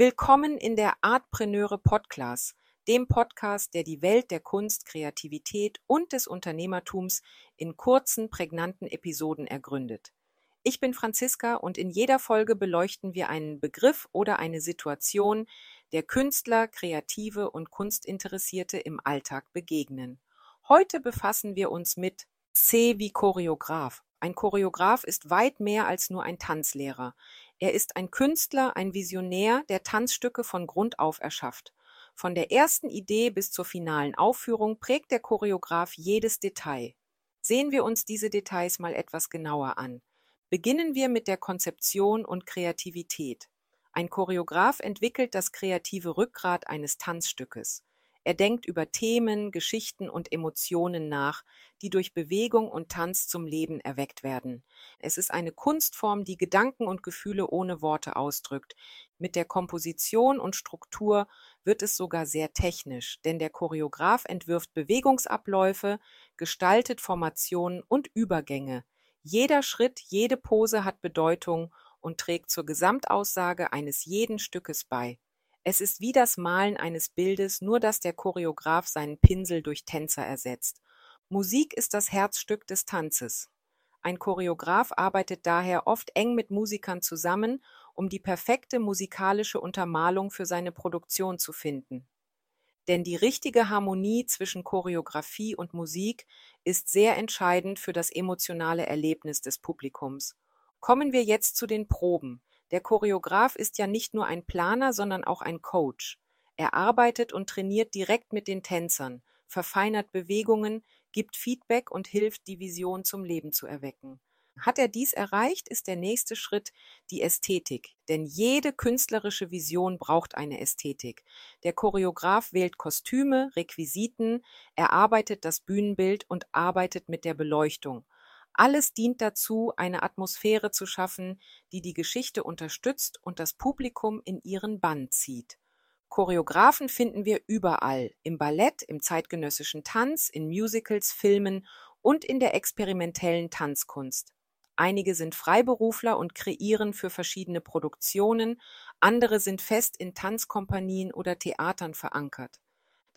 Willkommen in der Artpreneure Podcast, dem Podcast, der die Welt der Kunst, Kreativität und des Unternehmertums in kurzen, prägnanten Episoden ergründet. Ich bin Franziska und in jeder Folge beleuchten wir einen Begriff oder eine Situation, der Künstler, Kreative und Kunstinteressierte im Alltag begegnen. Heute befassen wir uns mit C wie Choreograf. Ein Choreograf ist weit mehr als nur ein Tanzlehrer. Er ist ein Künstler, ein Visionär, der Tanzstücke von Grund auf erschafft. Von der ersten Idee bis zur finalen Aufführung prägt der Choreograf jedes Detail. Sehen wir uns diese Details mal etwas genauer an. Beginnen wir mit der Konzeption und Kreativität. Ein Choreograf entwickelt das kreative Rückgrat eines Tanzstückes. Er denkt über Themen, Geschichten und Emotionen nach, die durch Bewegung und Tanz zum Leben erweckt werden. Es ist eine Kunstform, die Gedanken und Gefühle ohne Worte ausdrückt. Mit der Komposition und Struktur wird es sogar sehr technisch, denn der Choreograf entwirft Bewegungsabläufe, gestaltet Formationen und Übergänge. Jeder Schritt, jede Pose hat Bedeutung und trägt zur Gesamtaussage eines jeden Stückes bei. Es ist wie das Malen eines Bildes, nur dass der Choreograf seinen Pinsel durch Tänzer ersetzt. Musik ist das Herzstück des Tanzes. Ein Choreograf arbeitet daher oft eng mit Musikern zusammen, um die perfekte musikalische Untermalung für seine Produktion zu finden. Denn die richtige Harmonie zwischen Choreografie und Musik ist sehr entscheidend für das emotionale Erlebnis des Publikums. Kommen wir jetzt zu den Proben. Der Choreograf ist ja nicht nur ein Planer, sondern auch ein Coach. Er arbeitet und trainiert direkt mit den Tänzern, verfeinert Bewegungen, gibt Feedback und hilft, die Vision zum Leben zu erwecken. Hat er dies erreicht, ist der nächste Schritt die Ästhetik. Denn jede künstlerische Vision braucht eine Ästhetik. Der Choreograf wählt Kostüme, Requisiten, erarbeitet das Bühnenbild und arbeitet mit der Beleuchtung. Alles dient dazu, eine Atmosphäre zu schaffen, die die Geschichte unterstützt und das Publikum in ihren Bann zieht. Choreografen finden wir überall, im Ballett, im zeitgenössischen Tanz, in Musicals, Filmen und in der experimentellen Tanzkunst. Einige sind Freiberufler und kreieren für verschiedene Produktionen, andere sind fest in Tanzkompanien oder Theatern verankert.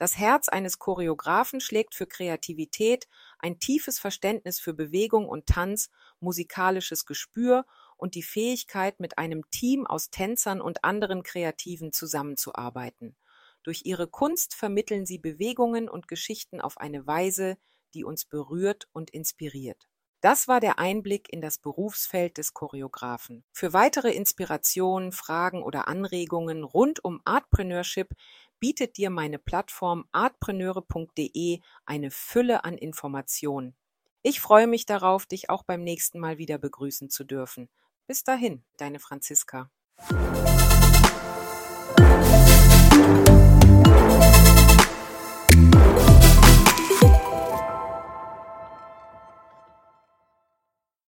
Das Herz eines Choreografen schlägt für Kreativität, ein tiefes Verständnis für Bewegung und Tanz, musikalisches Gespür und die Fähigkeit, mit einem Team aus Tänzern und anderen Kreativen zusammenzuarbeiten. Durch ihre Kunst vermitteln sie Bewegungen und Geschichten auf eine Weise, die uns berührt und inspiriert. Das war der Einblick in das Berufsfeld des Choreografen. Für weitere Inspirationen, Fragen oder Anregungen rund um Artpreneurship bietet dir meine Plattform artpreneure.de eine Fülle an Informationen. Ich freue mich darauf, dich auch beim nächsten Mal wieder begrüßen zu dürfen. Bis dahin, deine Franziska.